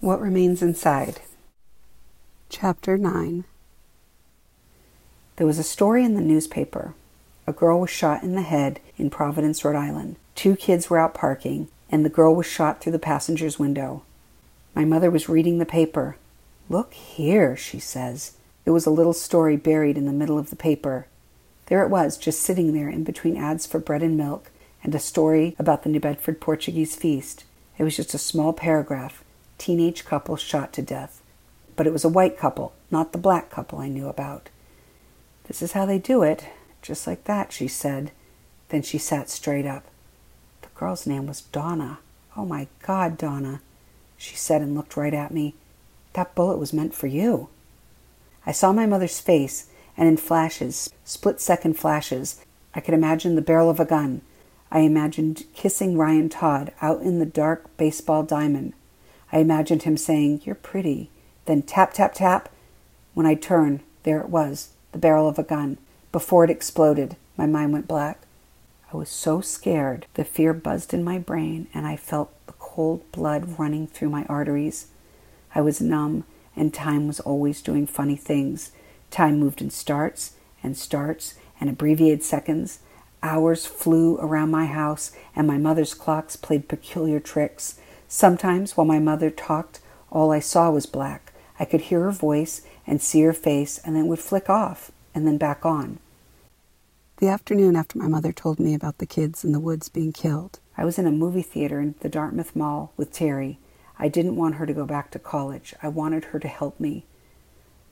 What Remains Inside. Chapter 9 There was a story in the newspaper. A girl was shot in the head in Providence, Rhode Island. Two kids were out parking, and the girl was shot through the passenger's window. My mother was reading the paper. Look here, she says. It was a little story buried in the middle of the paper. There it was, just sitting there in between ads for bread and milk and a story about the New Bedford Portuguese feast. It was just a small paragraph teenage couple shot to death. But it was a white couple, not the black couple I knew about. This is how they do it, just like that, she said. Then she sat straight up. The girl's name was Donna. Oh my God, Donna, she said and looked right at me. That bullet was meant for you. I saw my mother's face, and in flashes, split second flashes, I could imagine the barrel of a gun. I imagined kissing Ryan Todd out in the dark baseball diamond. I imagined him saying, You're pretty. Then tap, tap, tap. When I turned, there it was, the barrel of a gun. Before it exploded, my mind went black. I was so scared, the fear buzzed in my brain, and I felt the cold blood running through my arteries. I was numb, and time was always doing funny things. Time moved in starts and starts and abbreviated seconds. Hours flew around my house, and my mother's clocks played peculiar tricks. Sometimes, while my mother talked, all I saw was black. I could hear her voice and see her face, and then it would flick off and then back on. The afternoon after my mother told me about the kids in the woods being killed, I was in a movie theater in the Dartmouth Mall with Terry. I didn't want her to go back to college. I wanted her to help me.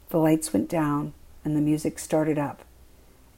The lights went down and the music started up.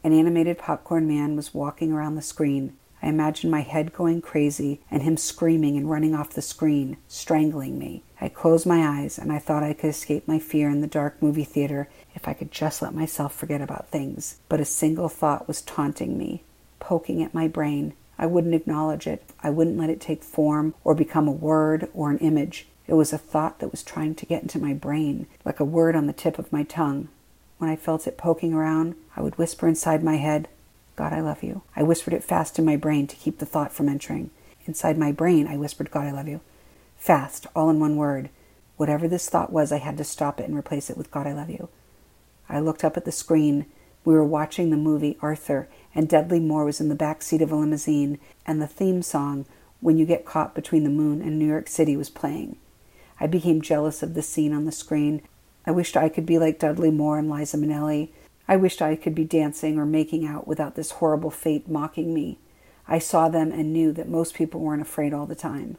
An animated popcorn man was walking around the screen. I imagined my head going crazy and him screaming and running off the screen, strangling me. I closed my eyes and I thought I could escape my fear in the dark movie theater if I could just let myself forget about things. But a single thought was taunting me, poking at my brain. I wouldn't acknowledge it. I wouldn't let it take form or become a word or an image. It was a thought that was trying to get into my brain, like a word on the tip of my tongue. When I felt it poking around, I would whisper inside my head, God, I love you. I whispered it fast in my brain to keep the thought from entering. Inside my brain, I whispered, God, I love you. Fast, all in one word. Whatever this thought was, I had to stop it and replace it with, God, I love you. I looked up at the screen. We were watching the movie Arthur, and Dudley Moore was in the back seat of a limousine, and the theme song, When You Get Caught Between the Moon and New York City, was playing. I became jealous of the scene on the screen. I wished I could be like Dudley Moore and Liza Minnelli. I wished I could be dancing or making out without this horrible fate mocking me. I saw them and knew that most people weren't afraid all the time.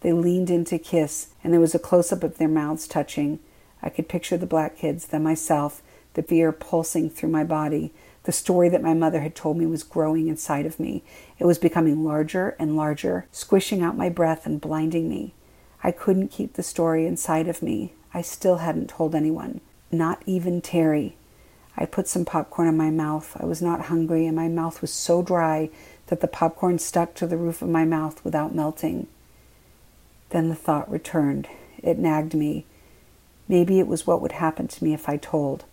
They leaned in to kiss, and there was a close up of their mouths touching. I could picture the black kids, then myself, the fear pulsing through my body. The story that my mother had told me was growing inside of me. It was becoming larger and larger, squishing out my breath and blinding me. I couldn't keep the story inside of me. I still hadn't told anyone, not even Terry. I put some popcorn in my mouth. I was not hungry, and my mouth was so dry that the popcorn stuck to the roof of my mouth without melting. Then the thought returned. It nagged me. Maybe it was what would happen to me if I told.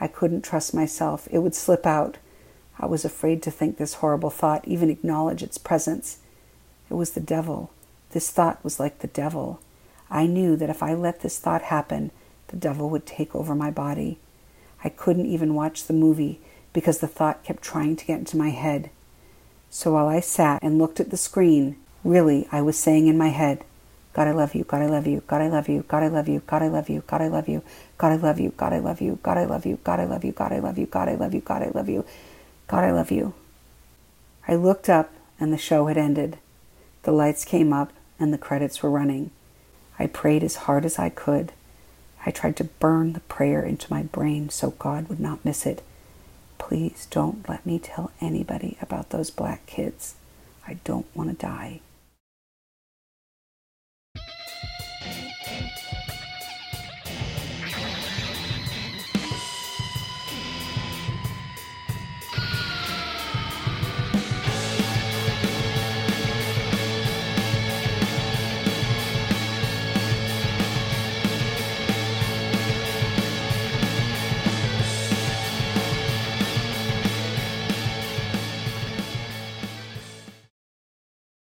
I couldn't trust myself. It would slip out. I was afraid to think this horrible thought, even acknowledge its presence. It was the devil. This thought was like the devil. I knew that if I let this thought happen, the devil would take over my body. I couldn't even watch the movie because the thought kept trying to get into my head. So while I sat and looked at the screen, really I was saying in my head, God, I love you. God, I love you. God, I love you. God, I love you. God, I love you. God, I love you. God, I love you. God, I love you. God, I love you. God, I love you. God, I love you. God, I love you. God, I love you. God, I love you. I looked up and the show had ended. The lights came up and the credits were running. I prayed as hard as I could. I tried to burn the prayer into my brain so God would not miss it. Please don't let me tell anybody about those black kids. I don't want to die.